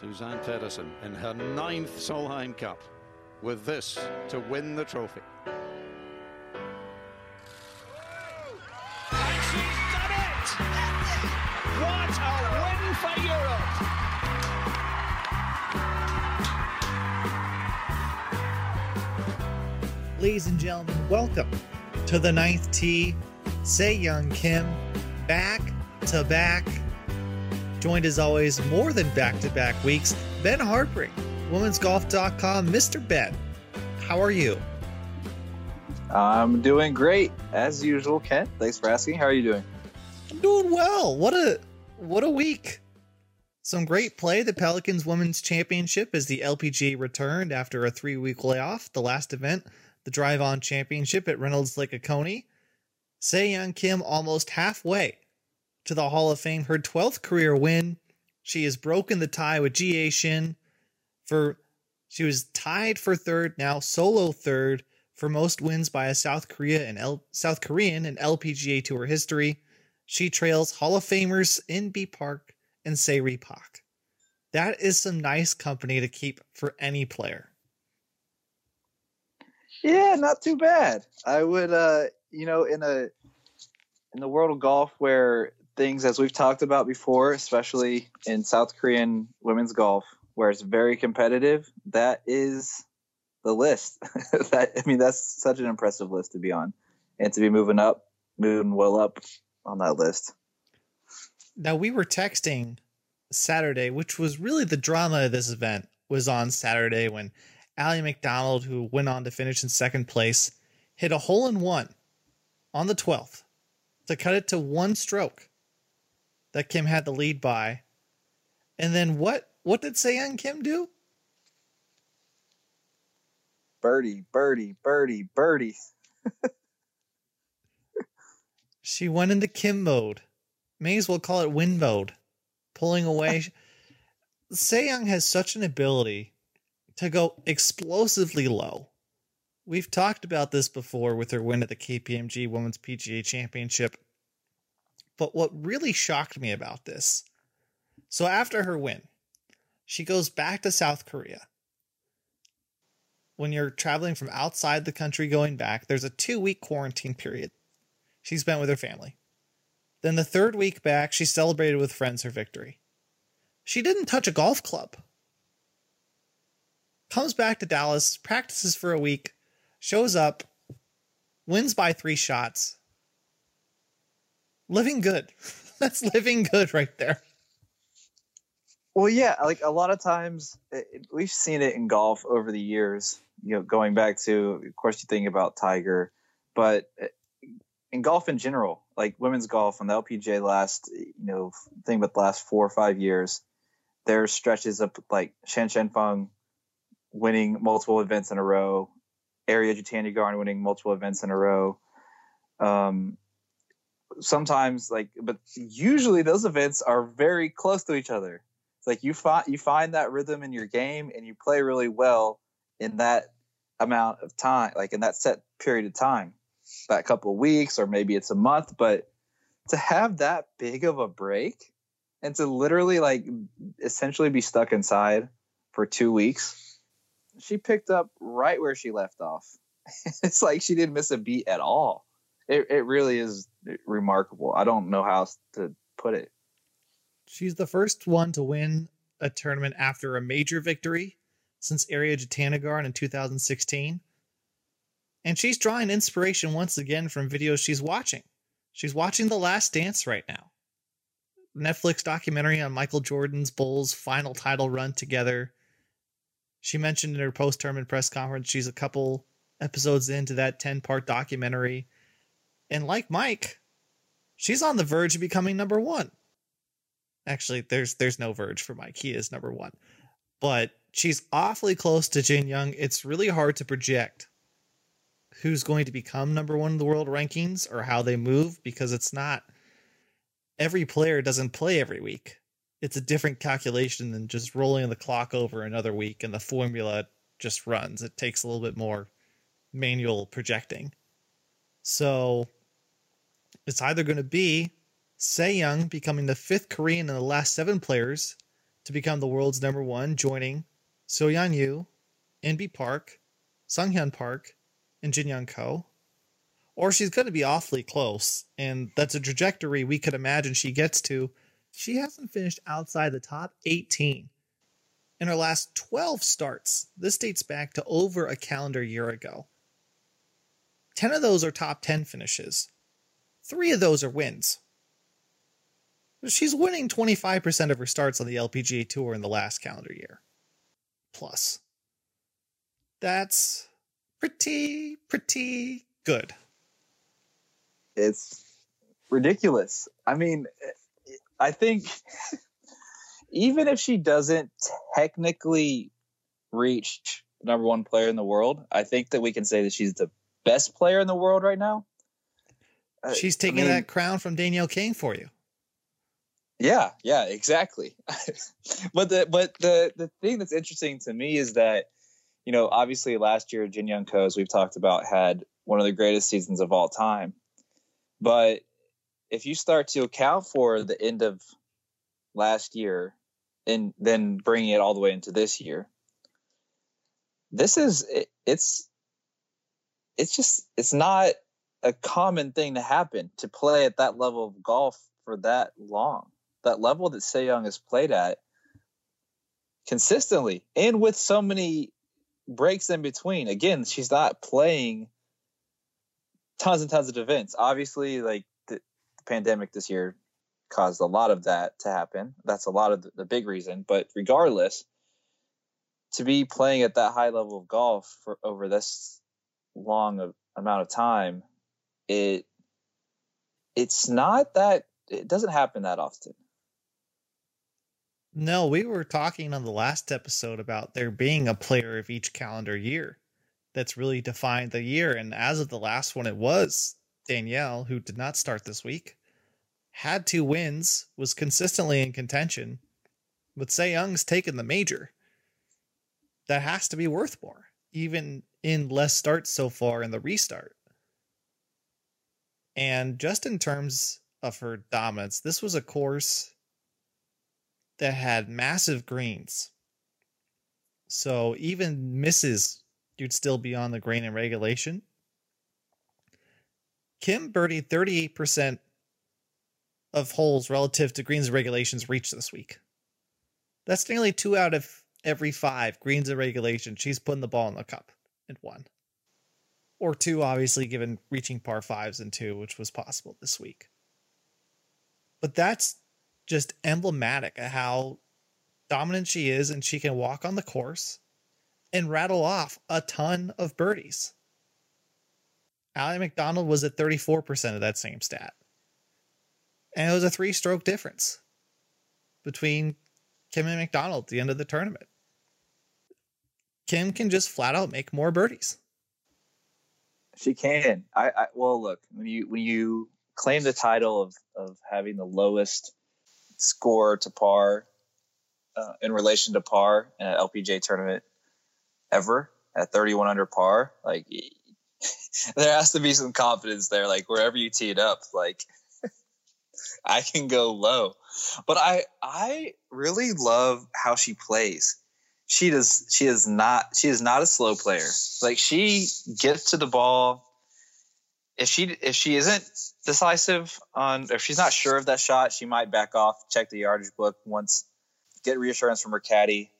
Suzann Pettersen in her ninth Solheim Cup with this to win the trophy. And she's done it! What a win for Europe! Ladies and gentlemen, welcome to the ninth tee. Sei Young Kim, back to back. Joined as always, more than back to back weeks, Ben Harpring, womensgolf.com. Mr. Ben, how are you? I'm doing great as usual, Kent. Thanks for asking. How are you doing? I'm doing well. What a what a week. Some great play. The Pelicans Women's Championship as the LPGA returned after a three week layoff. The last event, the Drive On Championship at Reynolds Lake Oconee. Sei Young Kim almost halfway to the Hall of Fame, her 12th career win. She has broken the tie with Jiyai Shin for she was tied for third, now solo third for most wins by a South Korea and L, South Korean in LPGA Tour history. She trails Hall of Famers Inbee Park and Sae Pak. That is some nice company to keep for any player. Yeah, not too bad. I would uh you know in a in the world of golf where things as we've talked about before, especially in South Korean women's golf where it's very competitive, that is the list. that I mean that's such an impressive list to be on and to be moving up, moving well up on that list. Now we were texting Saturday, which was really the drama of this event, was on Saturday when Ally McDonald, who went on to finish in second place, hit a hole in one on the 12th to cut it to one stroke that Kim had the lead by. And then what what did Sei Young Kim do? Birdie, birdie, birdie, birdie. she went into Kim mode. May as well call it win mode. Pulling away. Sei Young has such an ability to go explosively low. We've talked about this before with her win at the KPMG Women's PGA Championship. But what really shocked me about this so after her win, she goes back to South Korea. When you're traveling from outside the country going back, there's a two week quarantine period she spent with her family. Then the third week back, she celebrated with friends her victory. She didn't touch a golf club. Comes back to Dallas, practices for a week, shows up, wins by three shots. Living good. That's living good right there. Well, yeah, like a lot of times it, we've seen it in golf over the years. You know, going back to, of course, you think about Tiger, but uh, in golf in general, like women's golf on the LPGA last, you know, thing about the last four or five years, there's stretches of like Shan Shan Feng winning multiple events in a row, Ariya Jutanugarn winning multiple events in a row. Um, sometimes like, but usually those events are very close to each other. It's like you find you find that rhythm in your game and you play really well in that amount of time, like in that set period of time, that couple weeks or maybe it's a month. But to have that big of a break and to literally like essentially be stuck inside for two weeks, she picked up right where she left off. it's like she didn't miss a beat at all. It it really is remarkable. I don't know how else to put it. She's the first one to win a tournament after a major victory since Ariya Jutanugarn in 2016. And she's drawing inspiration once again from videos she's watching. She's watching The Last Dance right now. Netflix documentary on Michael Jordan's Bulls' final title run together. She mentioned in her post tournament press conference she's a couple episodes into that 10 part documentary. And like Mike, she's on the verge of becoming number one. Actually, there's there's no verge for Mike. He is number one. But she's awfully close to Jin Young. It's really hard to project who's going to become number one in the world rankings or how they move because it's not every player doesn't play every week. It's a different calculation than just rolling the clock over another week and the formula just runs. It takes a little bit more manual projecting. So it's either going to be Sei Young becoming the fifth Korean in the last seven players to become the world's number one, joining So Yeon Ryu, Inbee Park, Sunghyun Park, and Jin Young Ko. Or she's going to be awfully close, and that's a trajectory we could imagine she gets to. She hasn't finished outside the top 18 in her last 12 starts. This dates back to over a calendar year ago. 10 of those are top 10 finishes, three of those are wins. She's winning 25% of her starts on the LPGA Tour in the last calendar year. Plus. That's pretty, pretty good. It's ridiculous. I mean, I think even if she doesn't technically reach number one player in the world, I think that we can say that she's the best player in the world right now. Uh, she's taking I mean, that crown from Danielle Kang for you. Yeah, yeah, exactly. but the but the the thing that's interesting to me is that you know obviously last year Jin Young Ko, as we've talked about, had one of the greatest seasons of all time. But if you start to account for the end of last year and then bringing it all the way into this year, this is it, it's it's just it's not a common thing to happen to play at that level of golf for that long that level that Sei Young has played at consistently and with so many breaks in between. Again, she's not playing tons and tons of events. Obviously, like the, pandemic this year caused a lot of that to happen. That's a lot of the, the big reason. But regardless, to be playing at that high level of golf for over this long of, amount of time, it it's not that it doesn't happen that often. No, we were talking on the last episode about there being a player of each calendar year that's really defined the year. And as of the last one, it was Danielle, who did not start this week, had two wins, was consistently in contention, but Sei Young's taken the major. That has to be worth more, even in less starts so far in the restart. And just in terms of her dominance, this was a course that had massive greens. So even misses, you'd still be on the green in regulation. Kim birdied 38% of holes relative to greens and regulations reached this week. That's nearly two out of every five greens and regulation. She's putting the ball in the cup and one. Or two, obviously, given reaching par fives and two, which was possible this week. But that's just emblematic of how dominant she is, and she can walk on the course and rattle off a ton of birdies. Ally McDonald was at 34% of that same stat. And it was a three stroke difference between Kim and McDonald at the end of the tournament. Kim can just flat out make more birdies. She can. I, I well look when you when you claim the title of of having the lowest score to par uh, in relation to par in an LPGA tournament ever at 31 under par. Like there has to be some confidence there. Like wherever you tee it up, like I can go low. But I I really love how she plays. She does she is not she is not a slow player. Like she gets to the ball if she if she isn't decisive on if she's not sure of that shot, she might back off, check the yardage book once, get reassurance from her caddy.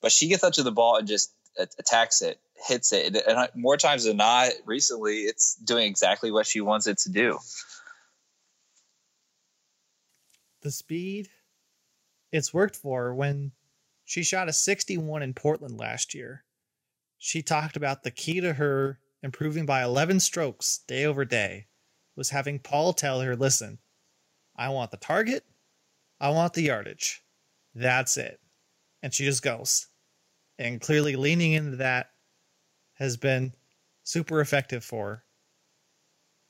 But she gets up to the ball and just attacks it, hits it, and uh, more times than not, recently it's doing exactly what she wants it to do. The speed, it's worked for when she shot a 61 in Portland last year. She talked about the key to her improving by 11 strokes day over day, was having Paul tell her, listen, I want the target, I want the yardage. That's it. And she just goes. And clearly leaning into that has been super effective for her.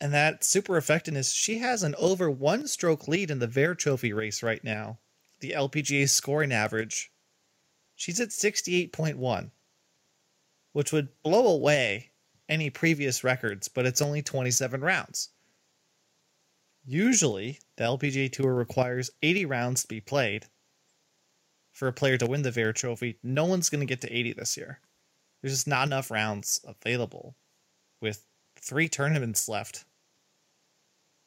And that super effectiveness, she has an over one stroke lead in the Vare Trophy race right now, the LPGA scoring average. She's at 68.1, which would blow away any previous records, but it's only 27 rounds. Usually, the LPGA Tour requires 80 rounds to be played. for a player to win the Vare Trophy, no one's going to get to 80 this year. There's just not enough rounds available with three tournaments left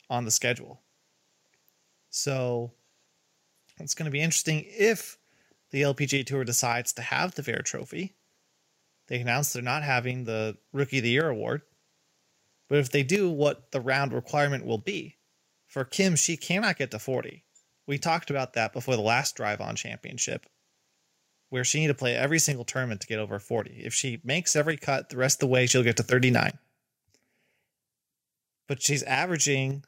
on the schedule. So it's going to be interesting if the LPGA Tour decides to have the Vare Trophy. They announce they're not having the Rookie of the Year award. But if they do, what the round requirement will be. For Kim, she cannot get to 40. We talked about that before the last Drive On Championship, where she needed to play every single tournament to get over 40. If she makes every cut the rest of the way, she'll get to 39. But she's averaging.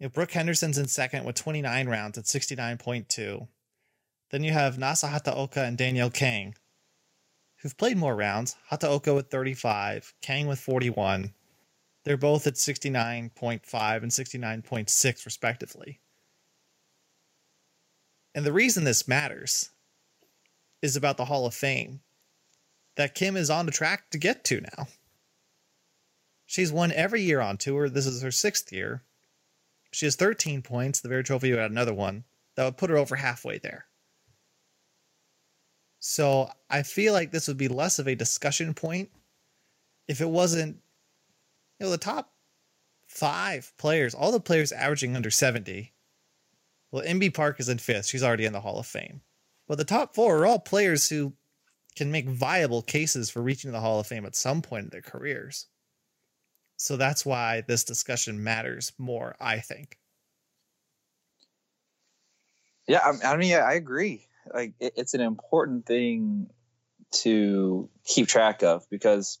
You know, Brooke Henderson's in second with 29 rounds at 69.2. Then you have Nasa Hataoka and Danielle Kang, who've played more rounds. Hataoka with 35, Kang with 41. They're both at 69.5 and 69.6, respectively. And the reason this matters is about the Hall of Fame that Kim is on the track to get to now. She's won every year on tour. This is her sixth year. She has 13 points. The Vare Trophy would add another one. That would put her over halfway there. So I feel like this would be less of a discussion point if it wasn't, you know, the top five players, all the players averaging under 70. Well, Inbee Park is in fifth. She's already in the Hall of Fame. But the top four are all players who can make viable cases for reaching the Hall of Fame at some point in their careers. So that's why this discussion matters more, I think. Yeah, I, mean, I agree. Like, it, it's an important thing to keep track of because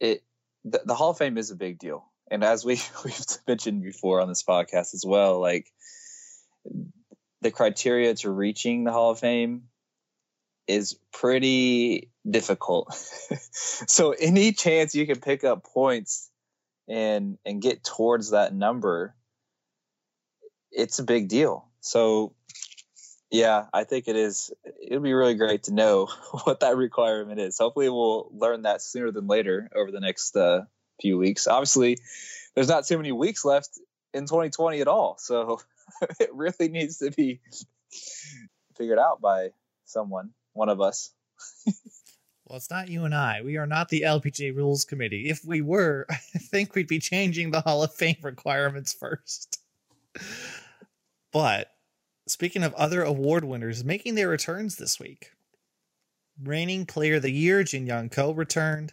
it the, the Hall of Fame is a big deal, and as we we've mentioned before on this podcast as well, like the criteria to reaching the Hall of Fame is pretty difficult. so any chance you can pick up points and and get towards that number, it's a big deal. So yeah, I think it is. It'd be really great to know what that requirement is. Hopefully, we'll learn that sooner than later over the next uh, few weeks. Obviously, there's not too many weeks left in 2020 at all, so it really needs to be figured out by someone, one of us. well, it's not you and I. We are not the LPGA Rules Committee. If we were, I think we'd be changing the Hall of Fame requirements first. But speaking of other award winners making their returns this week, reigning Player of the Year Jin Young Ko returned.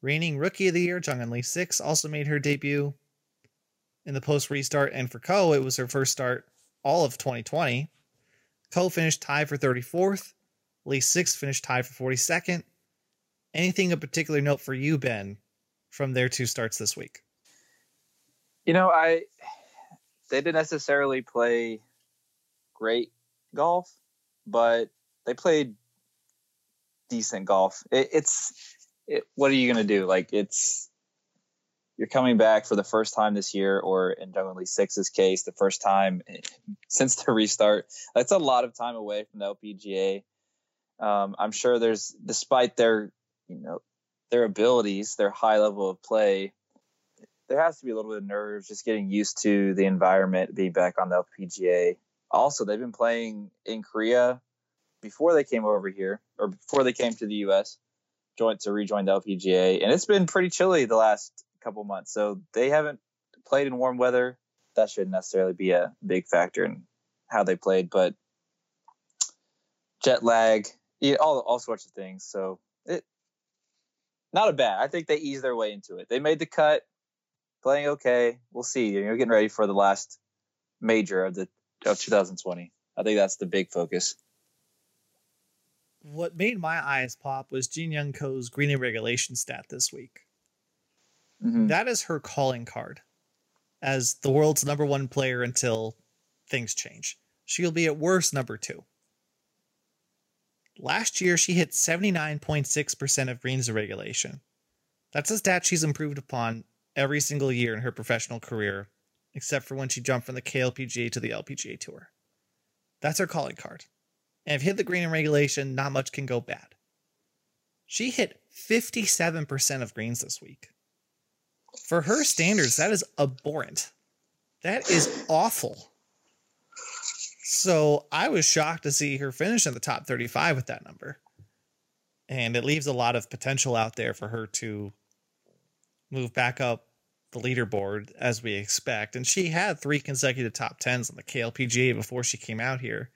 Reigning Rookie of the Year Jeongeun Lee6 also made her debut in the post restart, and for Ko, it was her first start all of 2020. Ko finished tied for 34th. Lee6 finished tied for 42nd. Anything of particular note for you, Ben, from their two starts this week? You know, I they didn't necessarily play great golf, but they played decent golf. It, it's it, what are you gonna do? Like it's you're coming back for the first time this year, or in Jeong Lee Six's case, the first time since the restart. That's a lot of time away from the LPGA. Um, I'm sure there's, despite their, you know, their abilities, their high level of play, there has to be a little bit of nerves just getting used to the environment, being back on the LPGA. Also, they've been playing in Korea before they came over here, or before they came to the U.S. Joint to rejoin the LPGA, and it's been pretty chilly the last couple months. So they haven't played in warm weather. That shouldn't necessarily be a big factor in how they played, but jet lag, yeah, all all sorts of things. So it not a bad. I think they eased their way into it. They made the cut, playing okay. We'll see. You're getting ready for the last major of the of 2020. I think that's the big focus. What made my eyes pop was Jin Young Ko's green and regulation stat this week. Mhm. That is her calling card as the world's number one player until things change. She'll be at worst number two. Last year, she hit 79.6% of greens in regulation. That's a stat she's improved upon every single year in her professional career, except for when she jumped from the KLPGA to the LPGA Tour. That's her calling card. And if hit the green in regulation, not much can go bad. She hit 57% of greens this week. For her standards, that is abhorrent. That is awful. So I was shocked to see her finish in the top 35 with that number. And it leaves a lot of potential out there for her to move back up the leaderboard as we expect. And she had three consecutive top 10s on the KLPGA before she came out here,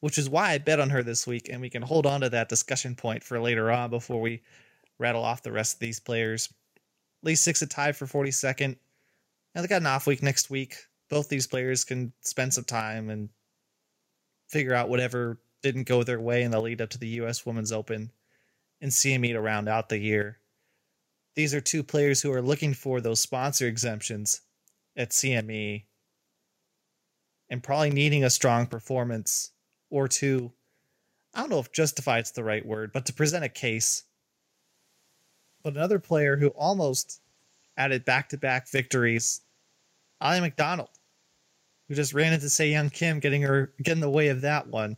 which is why I bet on her this week. And we can hold on to that discussion point for later on before we rattle off the rest of these players. Lee6 tied for 42nd. Now they got an off week next week. Both these players can spend some time and figure out whatever didn't go their way in the lead up to the U.S. Women's Open and CME to round out the year. These are two players who are looking for those sponsor exemptions at CME and probably needing a strong performance or two. I don't know if justified is the right word, but to present a case. But another player who almost added back to back victories, Ally McDonald, who just ran into Sei Young Kim, getting her getting the way of that one.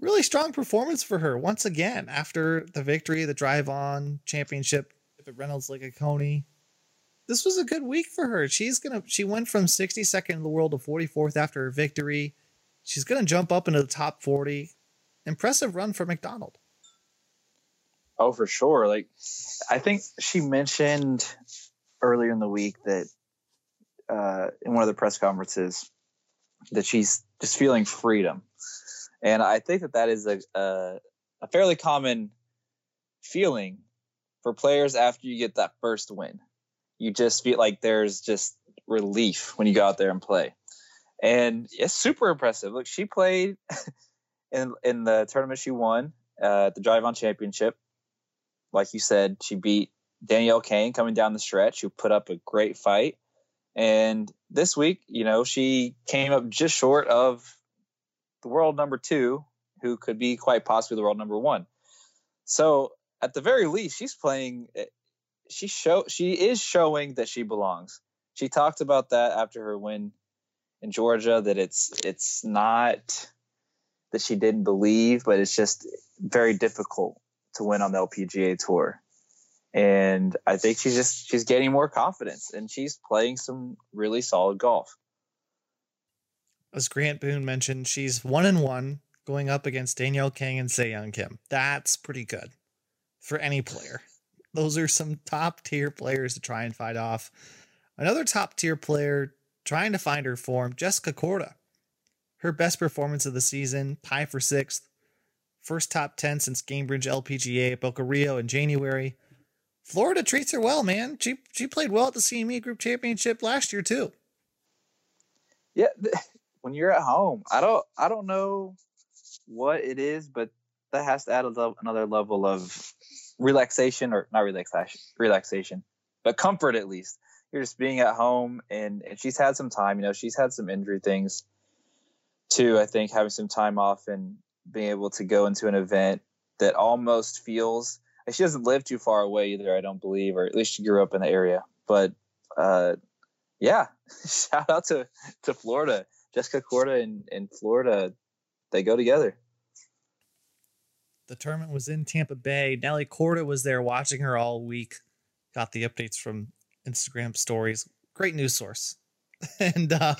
Really strong performance for her once again after the victory, the drive on championship at Reynolds Lake Oconee. This was a good week for her. She's gonna she went from 62nd in the world to 44th after her victory. She's gonna jump up into the top 40. Impressive run for McDonald. Oh, for sure. Like, I think she mentioned earlier in the week that uh, in one of the press conferences that she's just feeling freedom, and I think that that is a a, a fairly common feeling for players after you get that first win. You just feel like there's just relief when you go out there and play, and it's super impressive. Look, she played in in the tournament she won uh, the Drive On Championship. Like you said, she beat Danielle Kang coming down the stretch, who put up a great fight. And this week, you know, she came up just short of the world number two, who could be quite possibly the world number one. So at the very least, she's playing. Eh, she show she is showing that she belongs. She talked about that after her win in Georgia. That it's it's not that she didn't believe, but it's just very difficult to win on the LPGA tour. And I think she's just she's getting more confidence and she's playing some really solid golf. As Grant Boone mentioned, she's one and one going up against Danielle Kang and Young Kim. That's pretty good for any player. Those are some top tier players to try and fight off. Another top tier player trying to find her form, Jessica Korda. Her best performance of the season, tie for sixth. First top 10 since Gainbridge LPGA at Boca Rio in January. Florida treats her well, man. She she played well at the CME Group Championship last year too. Yeah, when you're at home, I don't I don't know what it is, but that has to add a, another level of relaxation or not relaxation, relaxation, but comfort at least. You're just being at home, and and she's had some time. You know, she's had some injury things too. I think having some time off and being able to go into an event that almost feels she doesn't live too far away either. I don't believe, or at least she grew up in the area. But uh, yeah, shout out to to Florida, Jessica Korda in in Florida. They go together. The tournament was in Tampa Bay. Nelly Korda was there watching her all week. Got the updates from Instagram stories. Great news source. and um,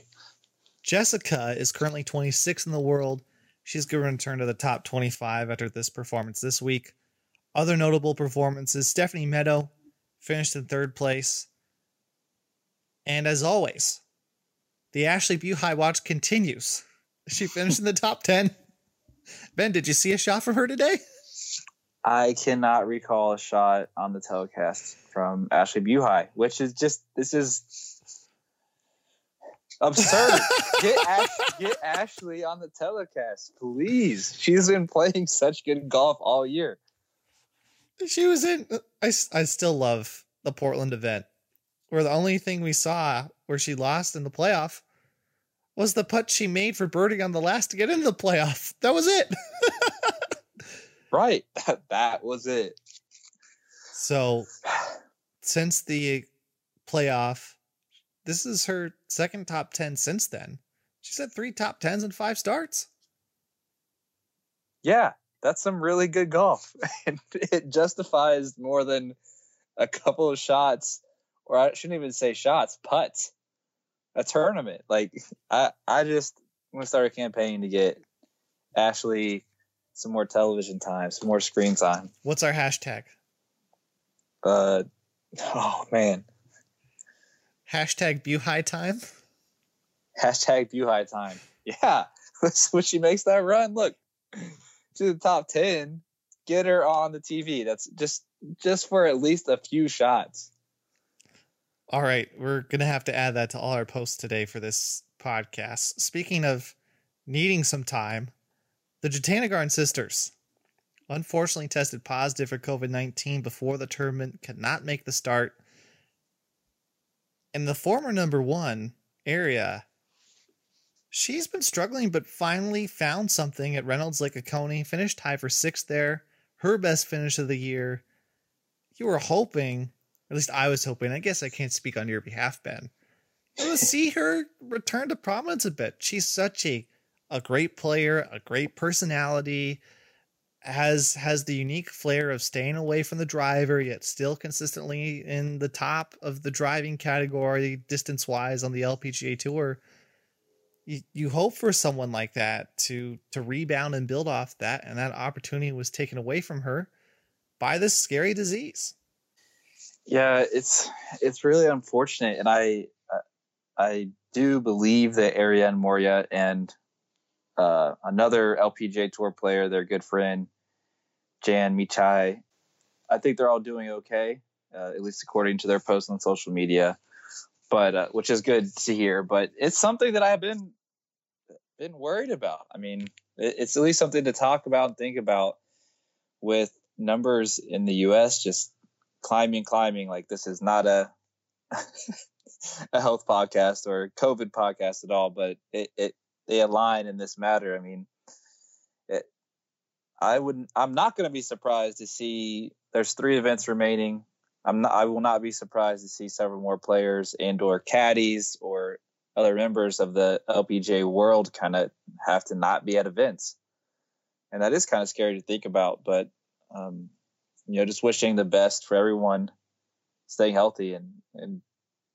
Jessica is currently 26 in the world. She's going to return to the top 25 after this performance this week. Other notable performances Stephanie Meadow finished in third place. And as always, the Ashley Buhai watch continues. She finished in the top 10. Ben, did you see a shot from her today? I cannot recall a shot on the telecast from Ashley Buhai, which is just, this is absurd. get, Ash, get Ashley on the telecast, please. She's been playing such good golf all year she was in I, I still love the portland event where the only thing we saw where she lost in the playoff was the putt she made for birdie on the last to get into the playoff. That was it. Right. That was it. So since the playoff this is her second top 10 since then. She's had three top 10s and five starts. Yeah that's some really good golf. and it justifies more than a couple of shots, or I shouldn't even say shots, putts, a tournament. Like I, I just I'm gonna start a campaign to get Ashley some more television time, some more screen time. What's our hashtag? Uh, oh man, Hashtag Buhai time. hashtag Buhai time. Yeah, when she makes that run, look to the top ten, get her on the TV. That's just just for at least a few shots. All right, we're gonna have to add that to all our posts today for this podcast. Speaking of needing some time, the Jutanugarn sisters unfortunately tested positive for COVID nineteen before the tournament, could not make the start. And the former number one Ariya, she's been struggling, but finally found something at Reynolds Lake Oconee, finished tied for sixth there, her best finish of the year. You were hoping at least I was hoping. I guess I can't speak on your behalf, Ben. To see her return to prominence a bit. She's such a a great player, a great personality, has has the unique flair of staying away from the driver yet still consistently in the top of the driving category distance wise on the LPGA tour. You, you hope for someone like that to to rebound and build off that and that opportunity was taken away from her by this scary disease. Yeah, it's it's really unfortunate, and I I do believe that Ariane Moria and uh, another LPGA Tour player, their good friend Jan Michai, I think they're all doing okay, uh, at least according to their posts on social media. But uh, which is good to hear. But it's something that I've been been worried about. I mean, it's at least something to talk about and think about with numbers in the U.S. just climbing, climbing. Like this is not a a health podcast or COVID podcast at all, but it, it they align in this matter. I mean, it, I wouldn't. I'm not going to be surprised to see there's three events remaining. I'm not. I will not be surprised to see several more players and/or caddies or other members of the LPGA world kind of have to not be at events, and that is kind of scary to think about. But um, you know, just wishing the best for everyone staying healthy and and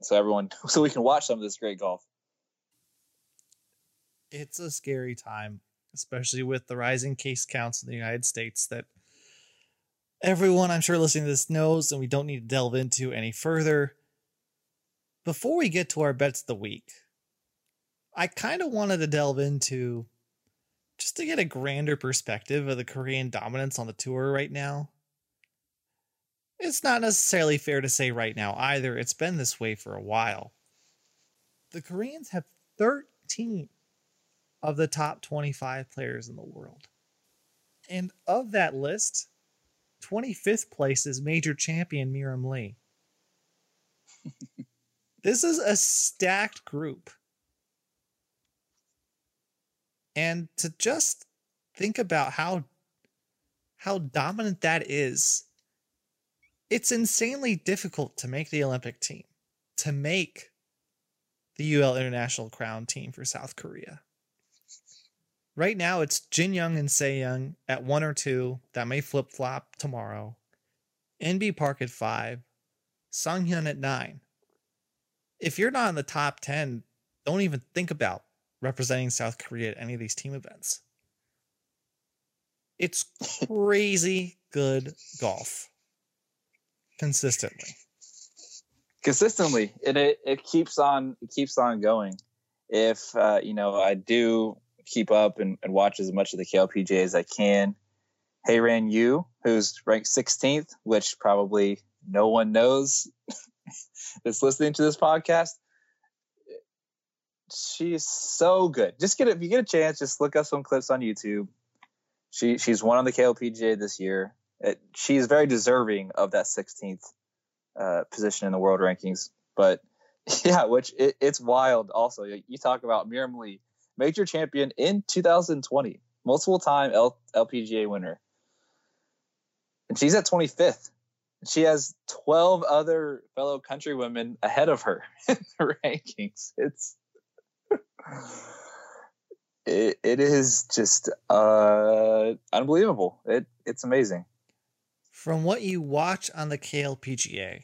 so everyone so we can watch some of this great golf. It's a scary time, especially with the rising case counts in the United States that everyone I'm sure listening to this knows and we don't need to delve into any further. Before we get to our bets of the week, I kind of wanted to delve into just to get a grander perspective of the Korean dominance on the tour right now it's not necessarily fair to say right now either. It's been this way for a while. The Koreans have 13 of the top 25 players in the world. And of that list, 25th place is major champion Mirim Lee. this is a stacked group. And to just think about how how dominant that is it's insanely difficult to make the Olympic team, to make the UL International Crown team for South Korea. Right now, it's Jin Young and Sei Young at one or two. That may flip flop tomorrow. Inbee Park at five. Sung Hyun at nine. If you're not in the top 10, don't even think about representing South Korea at any of these team events. It's crazy good golf consistently. Consistently. And it, it keeps on it keeps on going. If uh, you know i do keep up and, and, watch as much of the klpga as i can. Hae-Ran Yu who's ranked 16th which probably no one knows that's listening to this podcast. She's so good. Just get it if you get a chance just look up some clips on youtube. She she's won on the klpga this year it, she's very deserving of that 16th uh, position in the world rankings. But yeah, which it, it's wild. Also, you talk about Mirim Lee, major champion in 2020, multiple time L, LPGA winner, and she's at 25th. She has 12 other fellow countrywomen ahead of her in the rankings. It's it, it is just uh, unbelievable. It it's amazing from what you watch on the KLPGA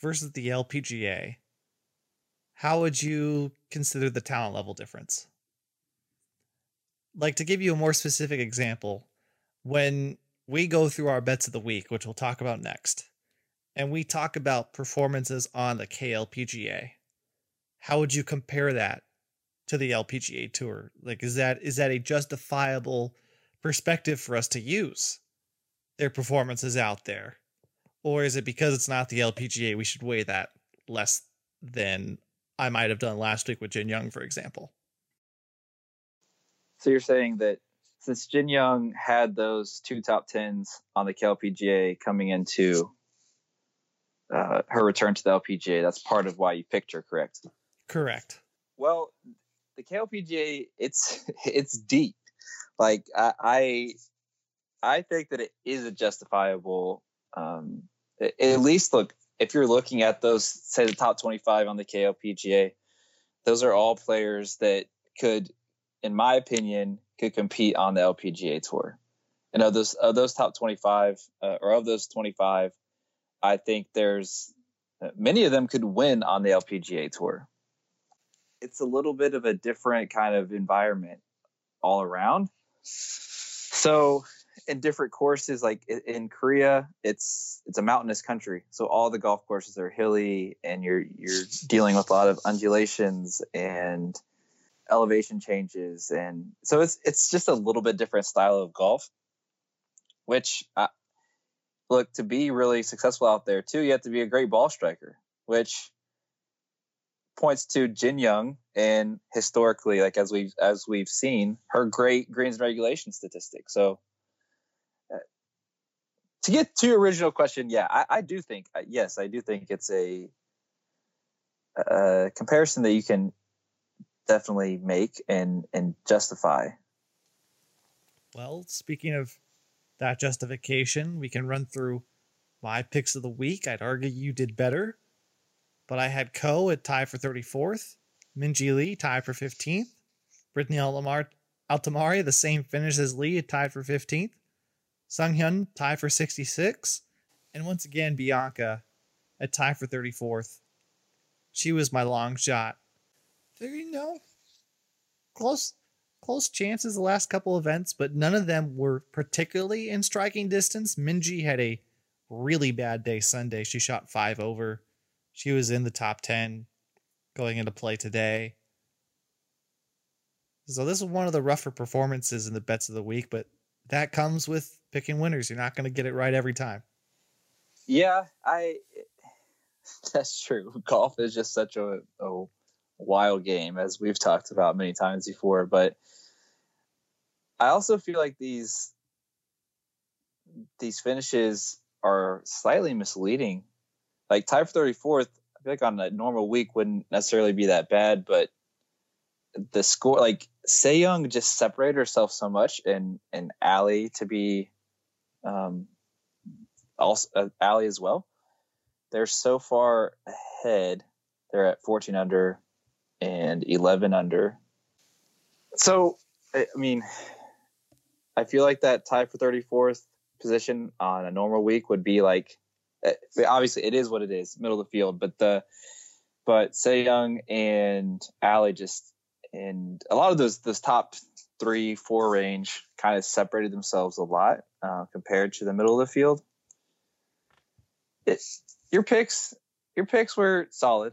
versus the LPGA, how would you consider the talent level difference? like to give you a more specific example, when we go through our bets of the week, which we'll talk about next, and we talk about performances on the KLPGA, how would you compare that to the LPGA tour? Like is that is that a justifiable perspective for us to use their performances out there? Or is it because it's not the LPGA we should weigh that less than I might have done last week with Jin Young, for example? So you're saying that since Jin Young had those two top tens on the KLPGA coming into uh, her return to the LPGA, that's part of why you picked her, correct? Correct. Well, the KLPGA, it's it's deep. Like I, I, I think that it is a justifiable. Um, at least look if you're looking at those, say the top 25 on the KLPGA, those are all players that could in my opinion, could compete on the LPGA tour. And of those of those top 25 uh, or of those 25, I think there's uh, many of them could win on the LPGA tour. It's a little bit of a different kind of environment all around. So in different courses like in Korea it's it's a mountainous country so all the golf courses are hilly and you're you're dealing with a lot of undulations and elevation changes, and so it's it's just a little bit different style of golf. Which, uh, look, to be really successful out there too, you have to be a great ball striker, which points to Jin Young and historically, like as we've as we've seen, her great greens regulation statistics. So to get to your original question, yeah, I, I do think uh, yes, I do think it's a, a comparison that you can definitely make and and justify. Well, speaking of that justification, we can run through my picks of the week. I'd argue you did better, but I had Ko at tie for 34th, Minjee Lee tie for 15th, Brittany Altamar, Altomare the same finish as Lee at tied for 15th, Sung tie for 66, and once again Bianca a tie for 34th. She was my long shot you know, close close chances the last couple events, but none of them were particularly in striking distance. Minjee had a really bad day Sunday. She shot five over. She was in the top 10 going into play today. So this is one of the rougher performances in the bets of the week, but that comes with picking winners. You're not going to get it right every time. Yeah, I that's true. Golf is just such a, a wild game, as we've talked about many times before. But I also feel like these these finishes are slightly misleading. Like tie for 34th, I feel like on a normal week wouldn't necessarily be that bad, but the score, like Sei Young just separated herself so much, and and Ally to be, um, also uh, Ally as well. They're so far ahead. They're at 14 under and 11 under. So, I mean, I feel like that tie for 34th position on a normal week would be like, eh, obviously it is what it is, middle of the field, but the, but Sei Young and Ally just, and a lot of those, those top three, four range kind of separated themselves a lot uh, compared to the middle of the field. It, your picks, your picks were solid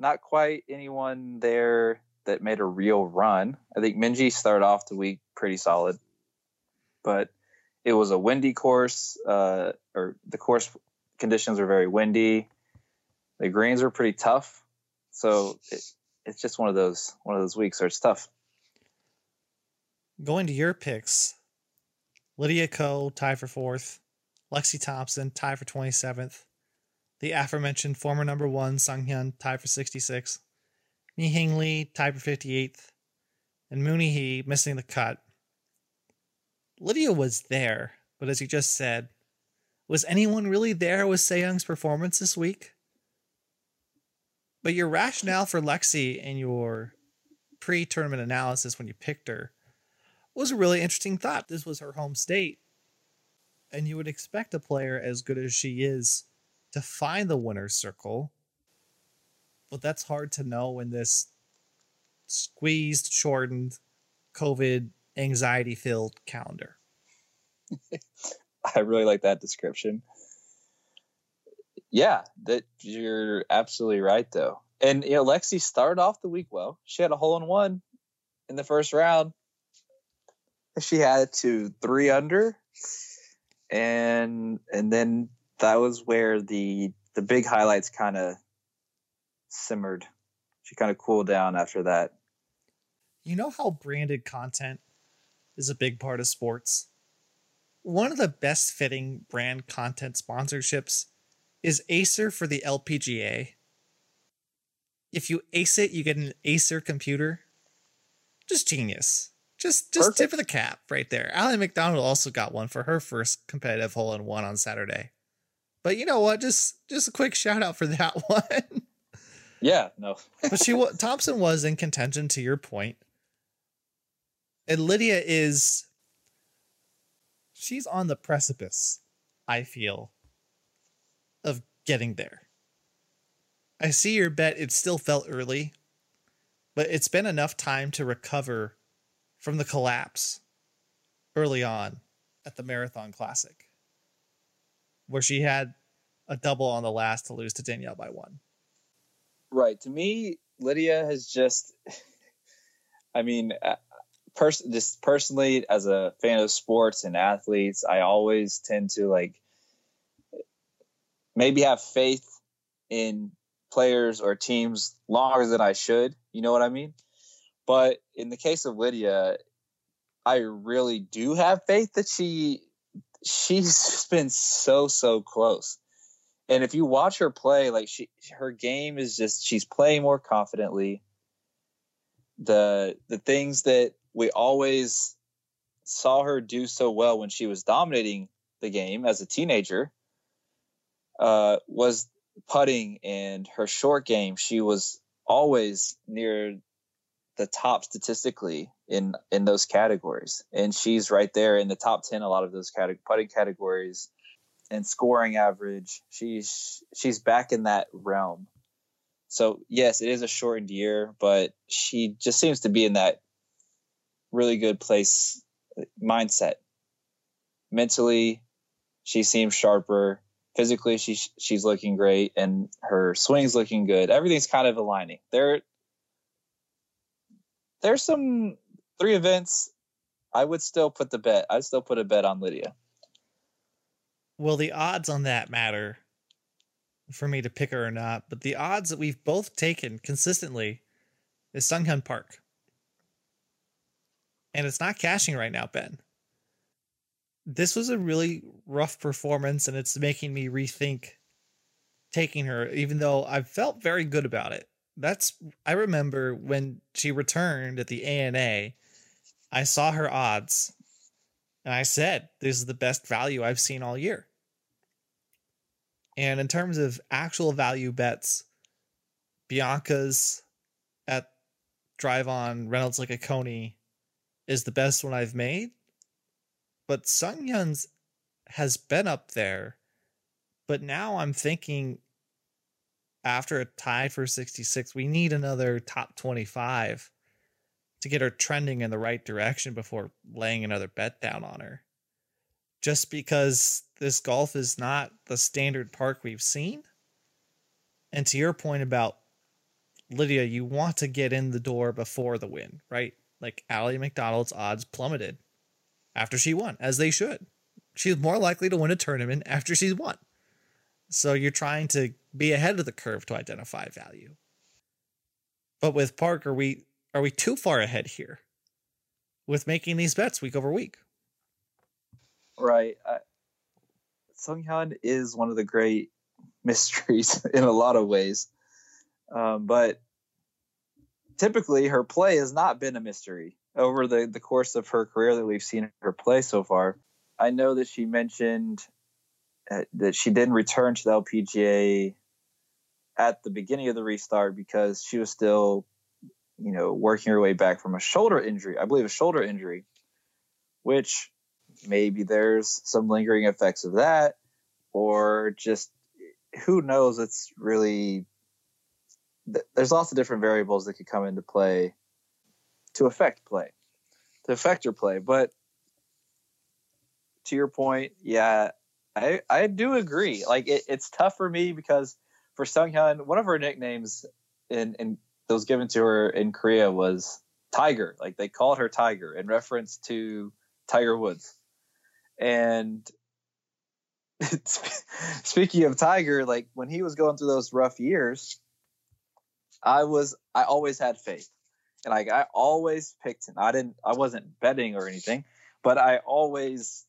not quite anyone there that made a real run. I think Minjee started off the week pretty solid, but it was a windy course, uh, or the course conditions were very windy. The greens were pretty tough, so it, it's just one of those one of those weeks where it's tough. Going to your picks, Lydia Ko tied for fourth, Lexi Thompson tied for twenty seventh, the aforementioned former number one Sung Hyun tied for 66, Mi Hyang Lee tied for 58th, and Muni He missing the cut. Lydia was there, but as you just said, was anyone really there with Sei Young's performance this week? But your rationale for Lexi and your pre tournament analysis when you picked her was a really interesting thought. This was her home state. And you would expect a player as good as she is to find the winner's circle. But that's hard to know in this squeezed, shortened COVID anxiety filled calendar. I really like that description. Yeah, that you're absolutely right though. And you know, Lexi started off the week well. She had a hole in one in the first round. She had to three under, and and then that was where the the big highlights kind of simmered. She kind of cooled down after that. You know how branded content is a big part of sports? One of the best fitting brand content sponsorships is Acer for the LPGA. If you ace it, you get an Acer computer. Just genius. Just just Perfect. tip of the cap right there. Ally McDonald also got one for her first competitive hole in one on Saturday. But you know what? Just just a quick shout out for that one. Yeah, no. but she Thompson was in contention to your point. And Lydia is she's on the precipice, I feel, of getting there. I see your bet, it still felt early, but it's been enough time to recover from the collapse early on at the Marathon Classic, where she had a double on the last to lose to Danielle by one. Right. To me, Lydia has just, I mean, uh, pers- just personally, as a fan of sports and athletes, I always tend to like maybe have faith in players or teams longer than I should. You know what I mean? But in the case of Lydia, I really do have faith that she she's been so so close. And if you watch her play, like she her game is just she's playing more confidently. The the things that we always saw her do so well when she was dominating the game as a teenager uh, was putting and her short game. She was always near the top statistically in in those categories, and she's right there in the top ten. A lot of those cate- putting categories and scoring average. She's she's back in that realm. So yes, it is a shortened year, but she just seems to be in that really good place uh, mindset. Mentally, she seems sharper. Physically, she she's looking great, and her swing's looking good. Everything's kind of aligning. There, there's some three events. I would still put the bet. I'd still put a bet on Lydia. Well, the odds on that matter for me to pick her or not, but the odds that we've both taken consistently is Sung Hyun Park. And it's not cashing right now, Ben. This was a really rough performance, and it's making me rethink taking her, even though I felt very good about it. That's I remember when she returned at the ANA, I saw her odds, and I said, This is the best value I've seen all year. And in terms of actual value bets, Bianca's at Drive On Reynolds Lake Oconee is the best one I've made. But Sung Hyun's has been up there. But now I'm thinking after a tie for 66, we need another top 25 to get her trending in the right direction before laying another bet down on her. Just because this golf is not the standard park we've seen. And to your point about Lydia, you want to get in the door before the win, right? Like Ally McDonald's odds plummeted after she won, as they should. She's more likely to win a tournament after she's won. So you're trying to be ahead of the curve to identify value. But with Park, are we are we too far ahead here with making these bets week over week? Right. Uh, Sung Hyun is one of the great mysteries in a lot of ways. Um, but typically, her play has not been a mystery over the, the course of her career that we've seen her play so far. I know that she mentioned uh, that she didn't return to the LPGA at the beginning of the restart because she was still, you know, working her way back from a shoulder injury. I believe a shoulder injury, which maybe there's some lingering effects of that, or just who knows? It's really there's lots of different variables that could come into play to affect play. to affect your play. But to your point, yeah, I I do agree. Like it, it's tough for me because for Sung Hyun, one of her nicknames in in was given to her in Korea was Tiger. Like they called her Tiger in reference to Tiger Woods. And speaking of Tiger, like when he was going through those rough years, I was I always had faith. And like I always picked him. I didn't I wasn't betting or anything, but I always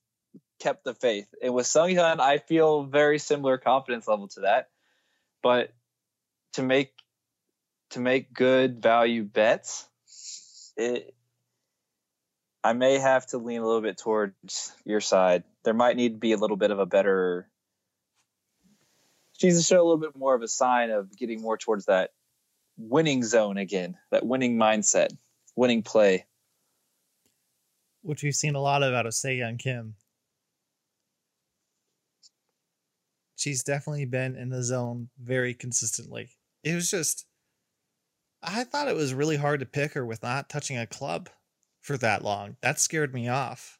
kept the faith. And with Sung Hyun, I feel very similar confidence level to that. But to make to make good value bets, it I may have to lean a little bit towards your side. There might need to be a little bit of a better. To show a little bit more of a sign of getting more towards that winning zone again, that winning mindset, winning play. Which we've seen a lot of out of Young Kim. She's definitely been in the zone very consistently. It was just, I thought it was really hard to pick her with not touching a club for that long. That scared me off.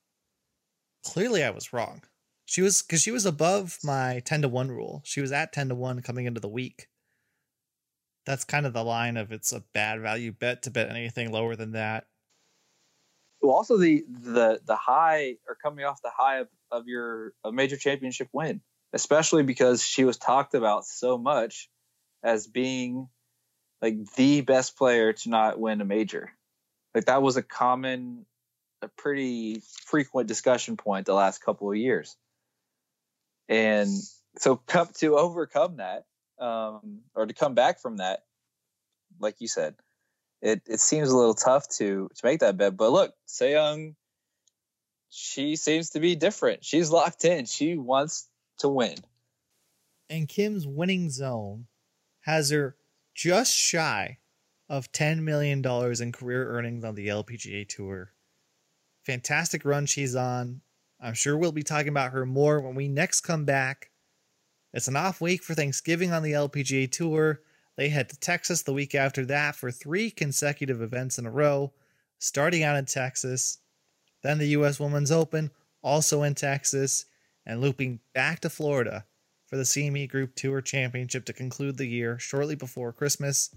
Clearly, I was wrong. She was because she was above my 10 to 1 rule. She was at 10 to 1 coming into the week. That's kind of the line of it's a bad value bet to bet anything lower than that. Well, also the the the high or coming off the high of, of your a major championship win, especially because she was talked about so much as being like the best player to not win a major. Like that was a common, a pretty frequent discussion point the last couple of years. And so to overcome that, um, or to come back from that, like you said, it, it seems a little tough to to make that bet. But look, Young, she seems to be different. She's locked in. She wants to win. And Kim's winning zone has her just shy of $10 million in career earnings on the LPGA Tour. Fantastic run she's on. I'm sure we'll be talking about her more when we next come back. It's an off week for Thanksgiving on the LPGA Tour. They head to Texas the week after that for three consecutive events in a row, starting out in Texas, then the U.S. Women's Open, also in Texas, and looping back to Florida for the CME Group Tour Championship to conclude the year shortly before Christmas.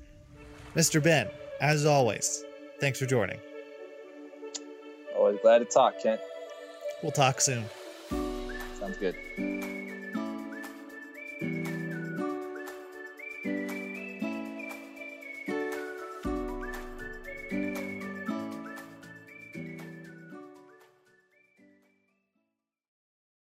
Mr. Ben, as always, thanks for joining. Always glad to talk, Kent. We'll talk soon. Sounds good.